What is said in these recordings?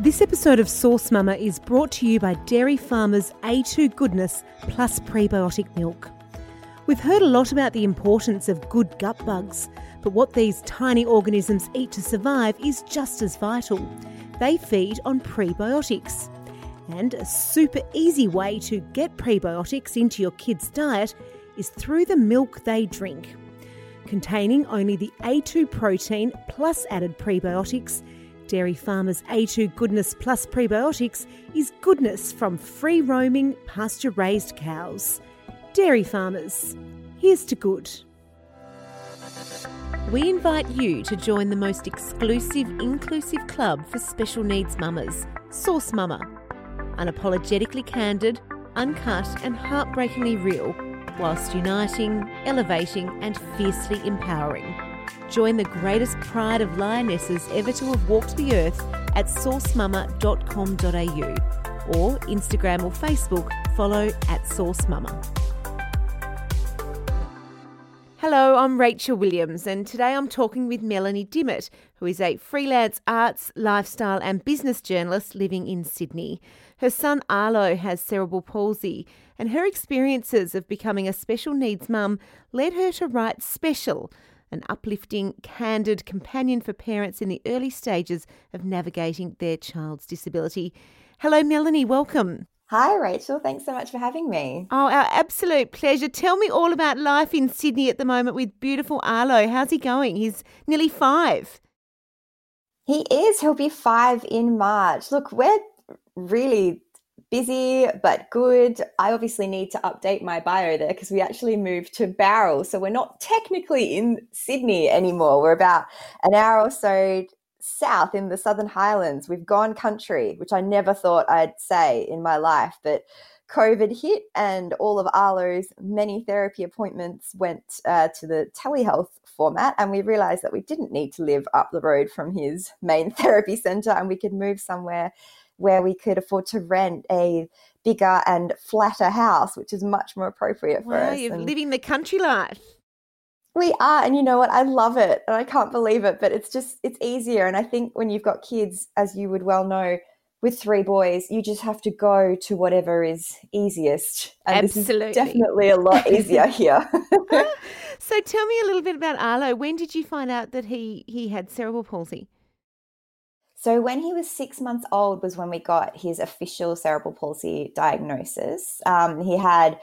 This episode of Source Mama is brought to you by Dairy Farmers A2 Goodness Plus Prebiotic Milk. We've heard a lot about the importance of good gut bugs, but what these tiny organisms eat to survive is just as vital. They feed on prebiotics. And a super easy way to get prebiotics into your kids' diet is through the milk they drink. Containing only the A2 protein plus added prebiotics, Dairy Farmers A2 Goodness Plus Prebiotics is goodness from free roaming, pasture raised cows. Dairy Farmers, here's to good. We invite you to join the most exclusive, inclusive club for special needs mamas, Source Mama. Unapologetically candid, uncut, and heartbreakingly real, whilst uniting, elevating, and fiercely empowering. Join the greatest pride of lionesses ever to have walked the earth at sourcemama.com.au or Instagram or Facebook, follow at sourcemama. Hello, I'm Rachel Williams, and today I'm talking with Melanie Dimmitt, who is a freelance arts, lifestyle, and business journalist living in Sydney. Her son Arlo has cerebral palsy, and her experiences of becoming a special needs mum led her to write Special, an uplifting, candid companion for parents in the early stages of navigating their child's disability. Hello, Melanie, welcome. Hi, Rachel. Thanks so much for having me. Oh, our absolute pleasure. Tell me all about life in Sydney at the moment with beautiful Arlo. How's he going? He's nearly five. He is. He'll be five in March. Look, we're really busy but good. I obviously need to update my bio there because we actually moved to Bowral. So we're not technically in Sydney anymore. We're about an hour or so south in the Southern Highlands. We've gone country, which I never thought I'd say in my life. But COVID hit, and all of Arlo's many therapy appointments went uh, to the telehealth format. And we realized that we didn't need to live up the road from his main therapy center and we could move somewhere where we could afford to rent a bigger and flatter house, which is much more appropriate for wow, us. You're and living the country life. We are, and you know what? I love it, and I can't believe it. But it's just it's easier, and I think when you've got kids, as you would well know, with three boys, you just have to go to whatever is easiest. And Absolutely, definitely a lot easier here. so, tell me a little bit about Arlo. When did you find out that he he had cerebral palsy? So, when he was six months old, was when we got his official cerebral palsy diagnosis. Um, he had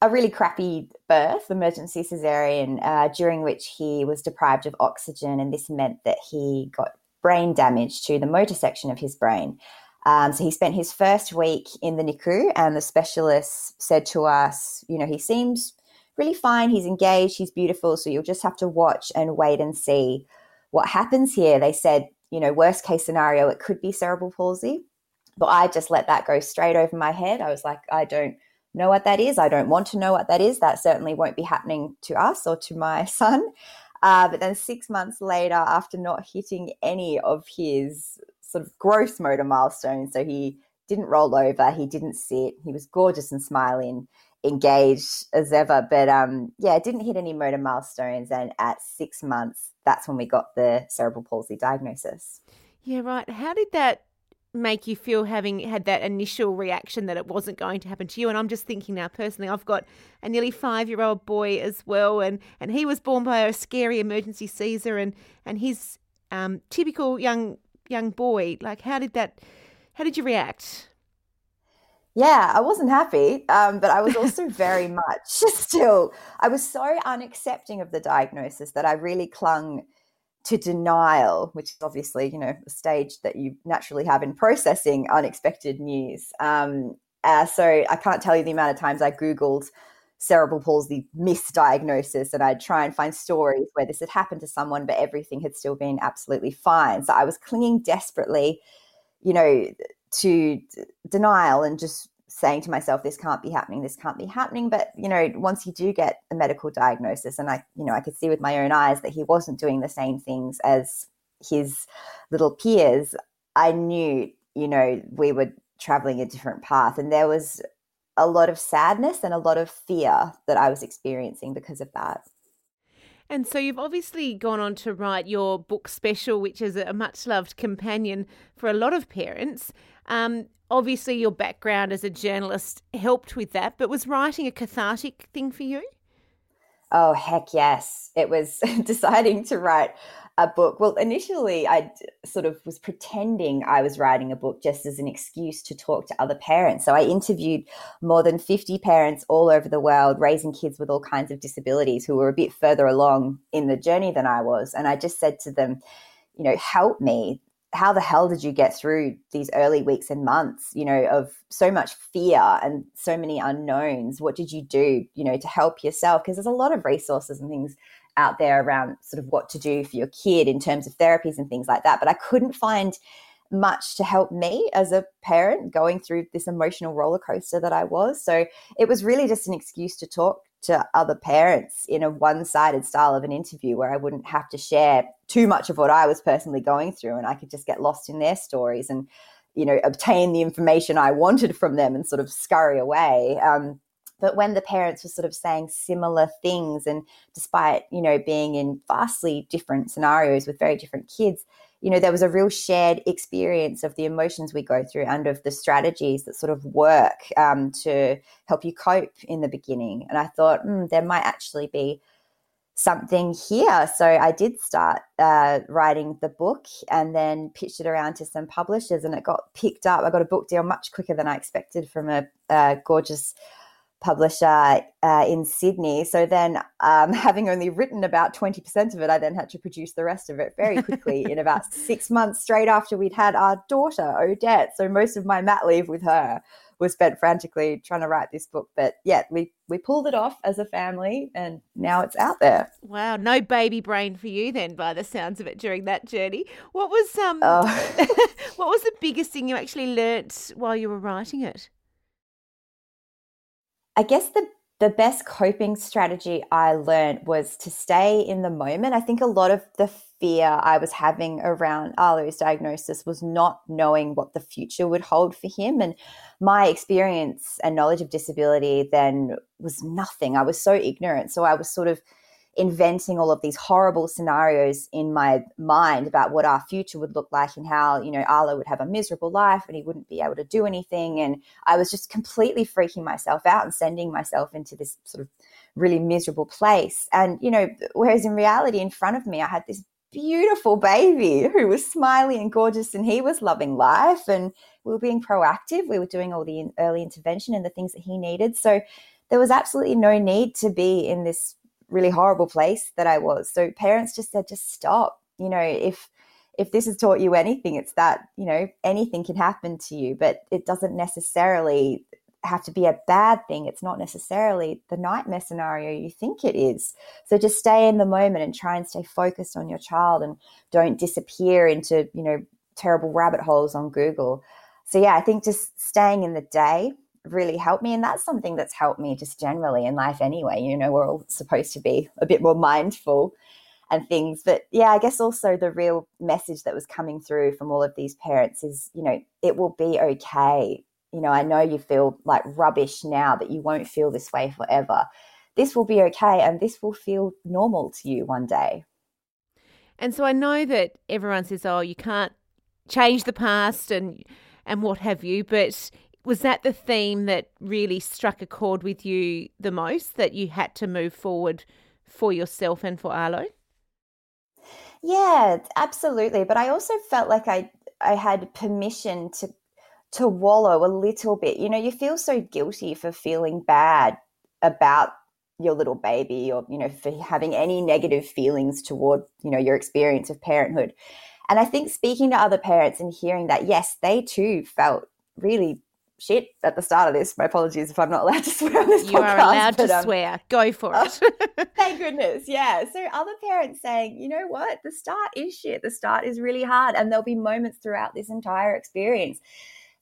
a really crappy birth, emergency cesarean, uh, during which he was deprived of oxygen, and this meant that he got brain damage to the motor section of his brain. Um, so he spent his first week in the NICU, and the specialists said to us, you know, he seems really fine. He's engaged. He's beautiful. So you'll just have to watch and wait and see what happens here. They said you know, worst case scenario, it could be cerebral palsy. But I just let that go straight over my head. I was like, I don't know what that is. I don't want to know what that is. That certainly won't be happening to us or to my son. Uh, but then six months later, after not hitting any of his sort of gross motor milestones, so he didn't roll over, he didn't sit, he was gorgeous and smiling, engaged as ever. But um, yeah, didn't hit any motor milestones. And at six months, that's when we got the cerebral palsy diagnosis. Yeah, right. How did that make you feel having had that initial reaction that it wasn't going to happen to you? And I'm just thinking now personally, I've got a nearly five year old boy as well, and, and he was born by a scary emergency Caesar, and and his um, typical young young boy. Like, how did that? How did you react? Yeah, I wasn't happy, um, but I was also very much still. I was so unaccepting of the diagnosis that I really clung to denial, which is obviously, you know, a stage that you naturally have in processing unexpected news. Um, uh, so I can't tell you the amount of times I Googled cerebral palsy misdiagnosis and I'd try and find stories where this had happened to someone, but everything had still been absolutely fine. So I was clinging desperately, you know, to denial and just saying to myself this can't be happening this can't be happening. But you know once you do get a medical diagnosis and i you know i could see with my own eyes that he wasn't doing the same things as his little peers i knew you know we were traveling a different path. And there was a lot of sadness and a lot of fear that i was experiencing because of that And so you've obviously gone on to write your book special, which is a much loved companion for a lot of parents. Um, obviously, your background as a journalist helped with that, but was writing a cathartic thing for you? Oh, heck yes. It was deciding to write a book. Well, initially, I sort of was pretending I was writing a book just as an excuse to talk to other parents. So I interviewed more than 50 parents all over the world raising kids with all kinds of disabilities who were a bit further along in the journey than I was. And I just said to them, you know, help me. How the hell did you get through these early weeks and months, you know, of so much fear and so many unknowns? What did you do, you know, to help yourself? Because there's a lot of resources and things out there around sort of what to do for your kid in terms of therapies and things like that. But I couldn't find much to help me as a parent going through this emotional roller coaster that I was. So it was really just an excuse to talk to other parents in a one sided style of an interview where I wouldn't have to share too much of what I was personally going through and I could just get lost in their stories and, you know, obtain the information I wanted from them and sort of scurry away. Um, but when the parents were sort of saying similar things and despite you know being in vastly different scenarios with very different kids you know there was a real shared experience of the emotions we go through and of the strategies that sort of work um, to help you cope in the beginning. And i thought mm, there might actually be something here. So i did start uh, writing the book and then pitched it around to some publishers and it got picked up. I got a book deal much quicker than i expected from a, a gorgeous publisher uh, in Sydney. So then, um, having only written about 20% of it, I then had to produce the rest of it very quickly in about six months straight after we'd had our daughter, Odette. So most of my mat leave with her was spent frantically trying to write this book. But yeah, we, we pulled it off as a family and now it's out there. Wow, no baby brain for you then by the sounds of it during that journey. What was um oh. what was the biggest thing you actually learnt while you were writing it? I guess the the best coping strategy I learned was to stay in the moment. I think a lot of the fear I was having around Arlo's diagnosis was not knowing what the future would hold for him. And my experience and knowledge of disability then was nothing. I was so ignorant. So I was sort of inventing all of these horrible scenarios in my mind about what our future would look like and how, you know, Arlo would have a miserable life and he wouldn't be able to do anything. And I was just completely freaking myself out and sending myself into this sort of really miserable place. And, you know, whereas in reality, in front of me, I had this beautiful baby who was smiley and gorgeous and he was loving life and we were being proactive. We were doing all the early intervention and the things that he needed. So there was absolutely no need to be in this really horrible place that I was. So parents just said, just stop. You know, if if this has taught you anything, it's that, you know, anything can happen to you, but it doesn't necessarily have to be a bad thing. It's not necessarily the nightmare scenario you think it is. So just stay in the moment and try and stay focused on your child and don't disappear into, you know, terrible rabbit holes on Google. So yeah, I think just staying in the day really helped me. And that's something that's helped me just generally in life anyway. You know, we're all supposed to be a bit more mindful and things. But yeah, I guess also the real message that was coming through from all of these parents is, you know, it will be okay. You know, I know you feel like rubbish now, but you won't feel this way forever. This will be okay and this will feel normal to you one day. And so I know that everyone says, oh, you can't change the past and and what have you, but was that the theme that really struck a chord with you the most that you had to move forward for yourself and for Arlo? Yeah, absolutely. But I also felt like I I had permission to to wallow a little bit. You know, you feel so guilty for feeling bad about your little baby or you know for having any negative feelings toward you know your experience of parenthood and i think speaking to other parents and hearing that yes they too felt really shit at the start of this. My apologies if I'm not allowed to swear on this you podcast. are allowed but, to um, swear. Go for it. thank goodness. Yeah. So other parents saying, you know what? The start is shit. The start is really hard. And there'll be moments throughout this entire experience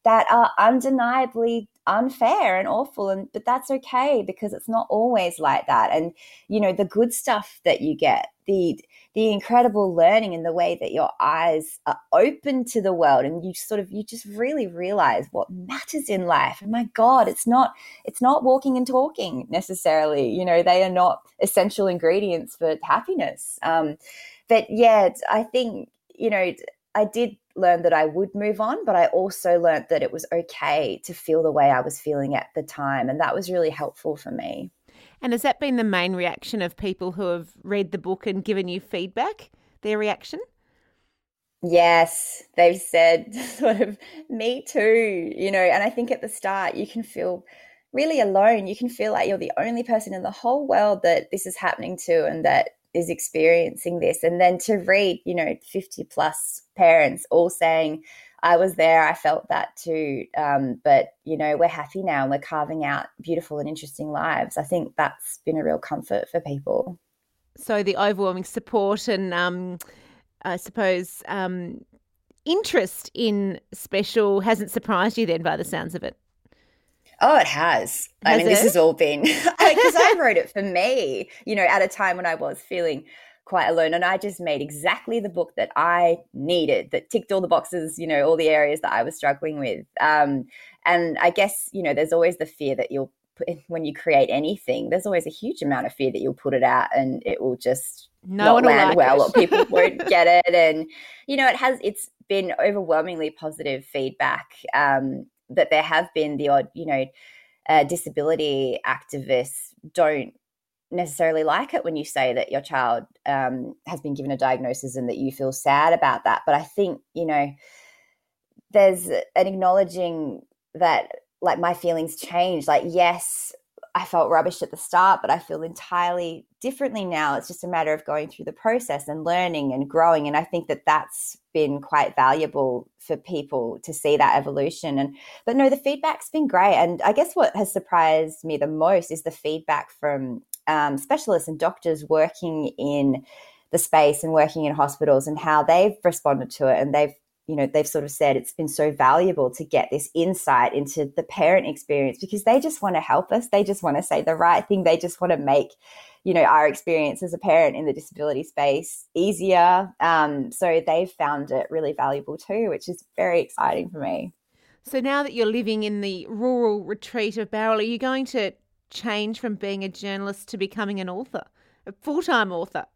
that are undeniably unfair and awful and but that's okay because it's not always like that. And you know the good stuff that you get the the incredible learning and the way that your eyes are open to the world and you sort of you just really realize what matters in life. And my god it's not it's not walking and talking necessarily. You know they are not essential ingredients for happiness. Um but yeah i think you know i did learn that i would move on but i also learned that it was okay to feel the way i was feeling at the time and that was really helpful for me and has that been the main reaction of people who have read the book and given you feedback? Their reaction? Yes, they've said sort of me too, you know, and I think at the start you can feel really alone. You can feel like you're the only person in the whole world that this is happening to and that is experiencing this. And then to read, you know, 50 plus parents all saying, I was there. I felt that too. Um, but you know, we're happy now, and we're carving out beautiful and interesting lives. I think that's been a real comfort for people. So the overwhelming support and, um, I suppose, um, interest in special hasn't surprised you then, by the sounds of it. Oh, it has. has I mean, it? this has all been because I wrote it for me, you know, at a time when I was feeling quite alone. And I just made exactly the book that I needed that ticked all the boxes, you know, all the areas that I was struggling with. Um, and I guess, you know, there's always the fear that you'll, when you create anything, there's always a huge amount of fear that you'll put it out and it will just no not land like well or people won't get it. And, you know, it has, it's been overwhelmingly positive feedback um, that there have been the odd, you know, uh, disability activists don't necessarily like it when you say that your child um, has been given a diagnosis and that you feel sad about that. But I think, you know, there's an acknowledging that like my feelings change. Like, yes, I felt rubbish at the start, but I feel entirely differently now. It's just a matter of going through the process and learning and growing. And I think that that's been quite valuable for people to see that evolution. And, but no, the feedback's been great. And I guess what has surprised me the most is the feedback from um, specialists and doctors working in the space and working in hospitals and how they've responded to it. And they've you know they've sort of said it's been so valuable to get this insight into the parent experience because they just want to help us. They just want to say the right thing. They just want to make you know our experience as a parent in the disability space easier. Um, so they've found it really valuable too which is very exciting for me. So now that you're living in the rural retreat of Bowral, are you going to change from being a journalist to becoming an author, a full time author?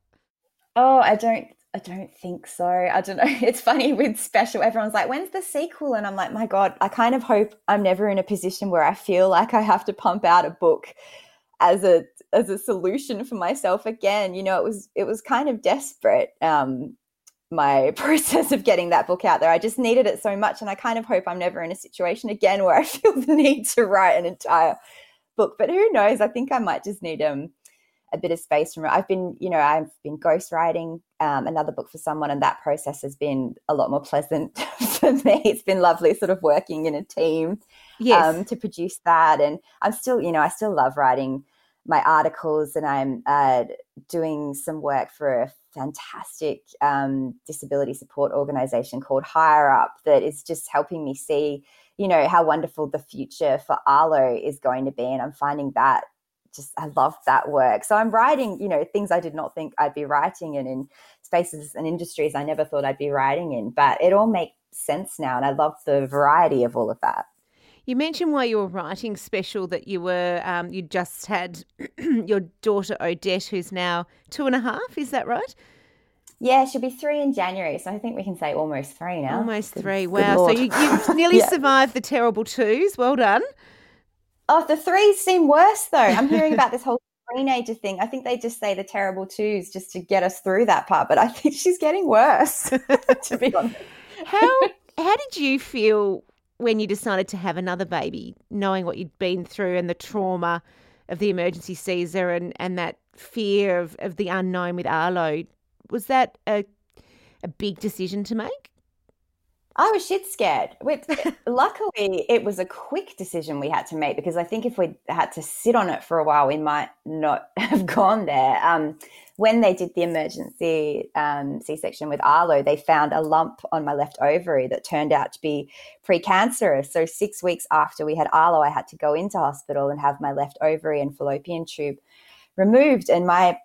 Oh, I don't. I don't think so. I don't know. It's funny with special. Everyone's like, "When's the sequel?" And I'm like, "My God!" I kind of hope I'm never in a position where I feel like I have to pump out a book as a as a solution for myself again. You know, it was it was kind of desperate. Um, my process of getting that book out there. I just needed it so much, and I kind of hope I'm never in a situation again where I feel the need to write an entire book. But who knows? I think I might just need um a bit of space from it. I've been, you know, I've been ghostwriting um, another book for someone, and that process has been a lot more pleasant for me. It's been lovely, sort of working in a team yes. um, to produce that. And I'm still, you know, I still love writing my articles, and I'm uh, doing some work for a fantastic um, disability support organization called Hireup that is just helping me see you know, how wonderful the future for Arlo is going to be. And I'm finding that just, I love that work. So I'm writing, you know, things I did not think I'd be writing and in spaces and industries I never thought I'd be writing in, but it all makes sense now. And I love the variety of all of that. You mentioned while you were writing special that you were um, you just had your daughter Odette, who's now two and a half. Is that right? Yeah, she'll be three in January, so I think we can say almost three now. Almost three. Wow. So you, have nearly yeah. survived the terrible twos. Well done. Oh, the threes seem worse though. I'm hearing about this whole teenager thing. I think they just say the terrible twos just to get us through that part, but I think she's getting worse, to be honest. How how did you feel when you decided to have another baby, knowing what you'd been through and the trauma of the emergency Caesar and, and that fear of, of the unknown with Arlo? Was that a a big decision to make? I was shit scared. With, luckily, it was a quick decision we had to make because I think if we had to sit on it for a while, we might not have gone there. Um, when they did the emergency um, C section with Arlo, they found a lump on my left ovary that turned out to be precancerous. So, six weeks after we had Arlo, I had to go into hospital and have my left ovary and fallopian tube removed. And my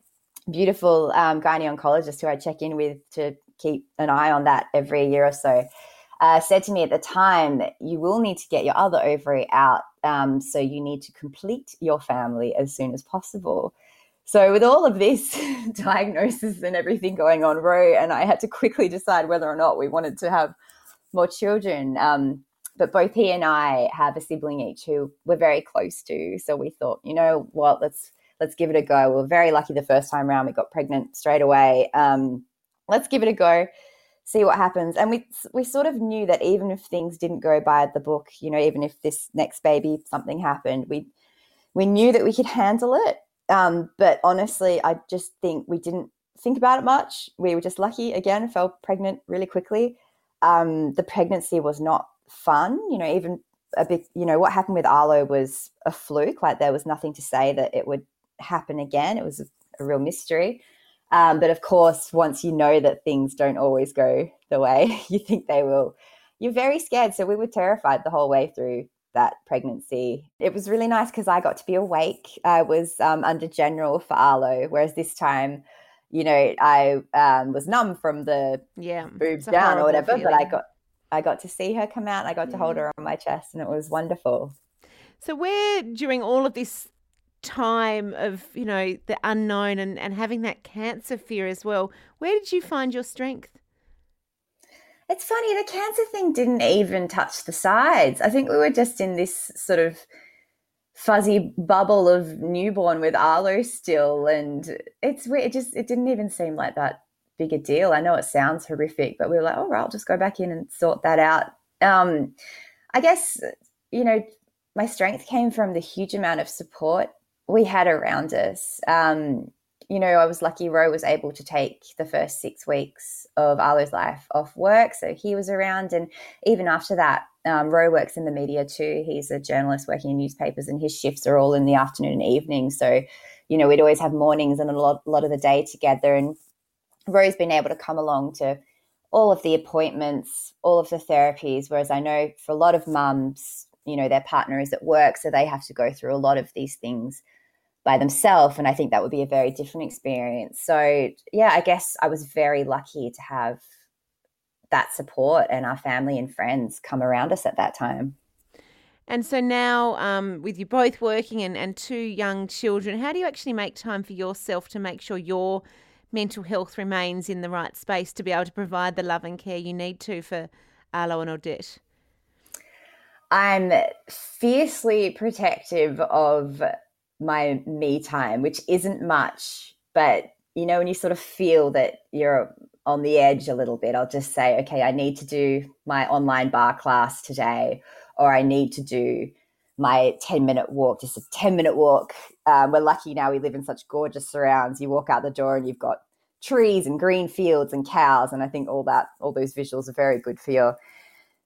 beautiful um, gynae oncologist, who I check in with to keep an eye on that every year or so, uh, said to me at the time you will need to get your other ovary out. Um, so you need to complete your family as soon as possible. So, with all of this diagnosis and everything going on, Roe and I had to quickly decide whether or not we wanted to have more children. Um, but both he and I have a sibling each who we're very close to. So we thought, you know what, let's let's give it a go. We were very lucky the first time around; we got pregnant straight away. Um, let's give it a go, see what happens. And we we sort of knew that even if things didn't go by the book, you know, even if this next baby something happened, we we knew that we could handle it. Um, but honestly, I just think we didn't think about it much. We were just lucky again, fell pregnant really quickly. Um, the pregnancy was not fun, you know, even a bit, you know, what happened with Arlo was a fluke. Like there was nothing to say that it would happen again. It was a, real mystery. Um, but of course, once you know that things don't always go the way you think they will, you're very scared. So we were terrified the whole way through that pregnancy. It was really nice because I got to be awake. I was um, under general for Arlo, whereas this time, you know, I um, was numb from the yeah boobs down or whatever. Feeling. But I got I got to see her come out. I got to hold her on my chest, and it was wonderful. So, we're during all of this time of you know the unknown and and having that cancer fear as well, where did you find your strength? It's funny, the cancer thing didn't even touch the sides. I think we were just in this sort of fuzzy bubble of newborn with Arlo still. And it's weird. It just, it didn't even seem like that big a deal. I know it sounds horrific, but we were like, oh, right, I'll just go back in and sort that out. Um, I guess, you know, my strength came from the huge amount of support we had around us. Um, you know, I was lucky Roe was able to take the first six weeks of Arlo's life off work. So he was around. And even after that, um, works in the media too. He's a journalist working in newspapers, and his shifts are all in the afternoon and evening. So, you know, we'd always have mornings and a lot, lot of the day together. And Roe's been able to come along to all of the appointments, all of the therapies. Whereas I know for a lot of mums, you know, their partner is at work, so they have to go through a lot of these things by themselves. And I think that would be a very different experience. So, yeah, I guess I was very lucky to have that support and our family and friends come around us at that time. And so now, um, with you both working and, and two young children, how do you actually make time for yourself to make sure your mental health remains in the right space to be able to provide the love and care you need to for Arlo and Odette? I'm fiercely protective of my me time, which isn't much, but you know, when you sort of feel that you're on the edge a little bit, I'll just say, okay, I need to do my online barre class today, or I need to do my 10 minute walk, just a 10 minute walk. Um, we're lucky now we live in such gorgeous surrounds. You walk out the door and you've got trees and green fields and cows. And I think all that, all those visuals are very good for your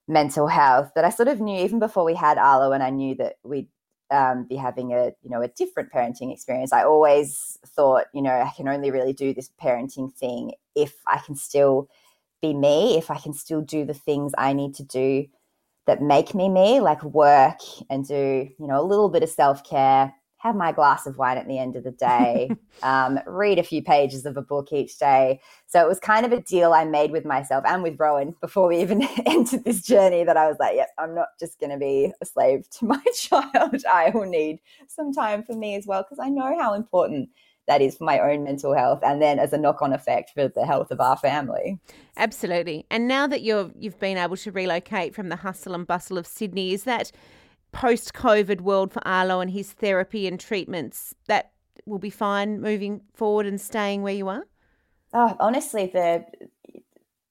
mental health. But I sort of knew even before we had Arlo and I knew that we'd um, be having a you know a different parenting experience. I always thought you know I can only really do this parenting thing if I can still be me, if I can still do the things I need to do that make me me, like work and do you know a little bit of self care, have my glass of wine at the end of the day, um, read a few pages of a book each day. So it was kind of a deal I made with myself and with Rowan before we even entered this journey that I was like, yep, I'm not just going to be a slave to my child. I will need some time for me as well because I know how important that is for my own mental health and then as a knock-on effect for the health of our family absolutely and now that you're you've been able to relocate from the hustle and bustle of sydney is that post COVID world for Arlo and his therapy and treatments, that will be fine moving forward and staying where you are? Oh, honestly, the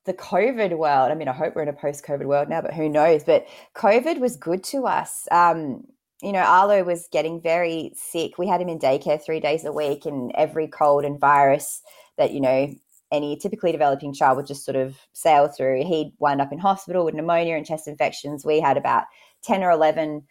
the COVID world. I mean, I hope we're in a post COVID world now, but who knows? But COVID was good to us. Um, you know, Arlo was getting very sick. We had him in daycare three days a week, and every cold and virus that you know any typically developing child would just sort of sail through. He'd wind up in hospital with pneumonia and chest infections. We had about 10 or 11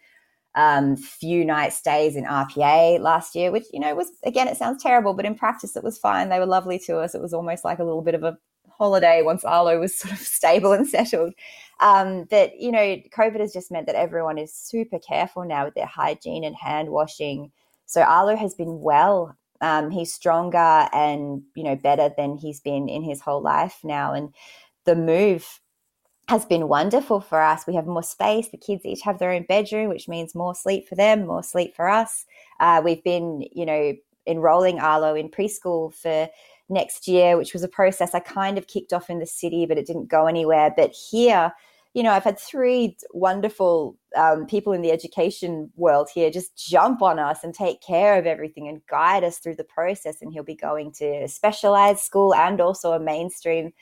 um, few night stays in RPA last year, which, you know, was, again, it sounds terrible, but in practice it was fine. They were lovely to us. It was almost like a little bit of a holiday once Arlo was sort of stable and settled. Um, that, you know, COVID has just meant that everyone is super careful now with their hygiene and hand washing. So Arlo has been well. Um, he's stronger and, you know, better than he's been in his whole life now. And the move has been wonderful for us. We have more space. The kids each have their own bedroom, which means more sleep for them, more sleep for us. Uh, we've been, you know, enrolling Arlo in preschool for next year, which was a process I kind of kicked off in the city, but it didn't go anywhere. But here, you know, I've had three wonderful um, people in the education world here just jump on us and take care of everything and guide us through the process. And he'll be going to a specialized school and also a mainstream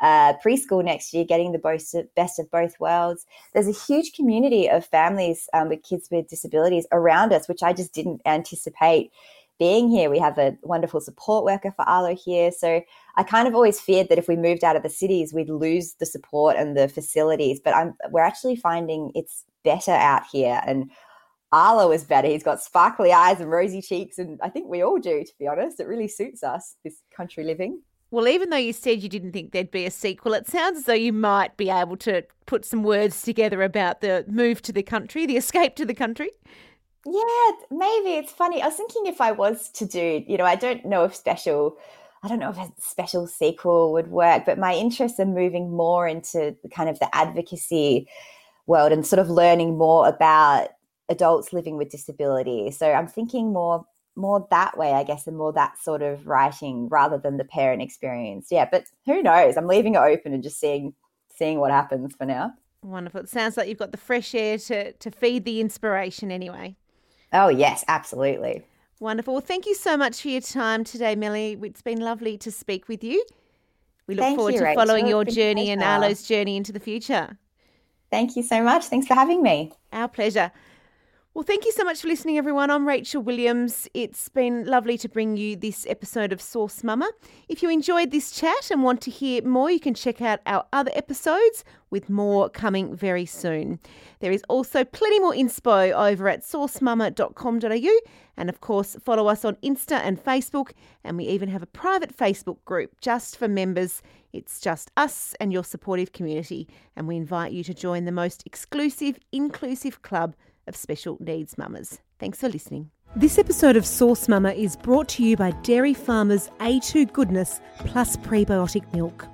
uh, preschool next year, getting the best of, best of both worlds. There's a huge community of families um, with kids with disabilities around us, which I just didn't anticipate being here. We have a wonderful support worker for Arlo here. So I kind of always feared that if we moved out of the cities, we'd lose the support and the facilities. But I'm, we're actually finding it's better out here. And Arlo is better. He's got sparkly eyes and rosy cheeks. And I think we all do, to be honest. It really suits us, this country living. Well, even though you said you didn't think there'd be a sequel, it sounds as though you might be able to put some words together about the move to the country, the escape to the country. Yeah, maybe it's funny. I was thinking if I was to do, you know, I don't know if special, I don't know if a special sequel would work, but my interests are moving more into kind of the advocacy world and sort of learning more about adults living with disability. So I'm thinking more more that way, I guess, and more that sort of writing rather than the parent experience. Yeah, but who knows? I'm leaving it open and just seeing seeing what happens for now. Wonderful. It sounds like you've got the fresh air to to feed the inspiration anyway. Oh yes, absolutely. Wonderful. Well, thank you so much for your time today, Melly. It's been lovely to speak with you. We look thank forward you, to Rachel. following your journey and Arlo's journey into the future. Thank you so much. Thanks for having me. Our pleasure. Well, thank you so much for listening, everyone. I'm Rachel Williams. It's been lovely to bring you this episode of Source Mama. If you enjoyed this chat and want to hear more, you can check out our other episodes with more coming very soon. There is also plenty more inspo over at sourcemama.com.au. And of course, follow us on Insta and Facebook. And we even have a private Facebook group just for members. It's just us and your supportive community. And we invite you to join the most exclusive, inclusive club of special needs mamas. Thanks for listening. This episode of Source Mama is brought to you by Dairy Farmers A2 Goodness Plus Prebiotic Milk.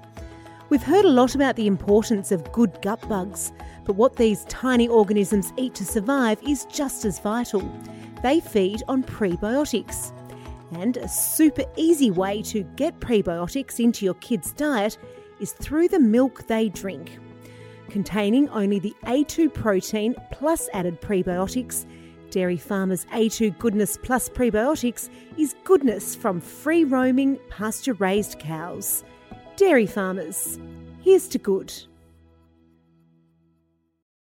We've heard a lot about the importance of good gut bugs, but what these tiny organisms eat to survive is just as vital. They feed on prebiotics. And a super easy way to get prebiotics into your kids' diet is through the milk they drink containing only the A2 protein plus added prebiotics. Dairy Farmers A2 Goodness Plus Prebiotics is goodness from free roaming, pasture raised cows. Dairy Farmers. Here's to good.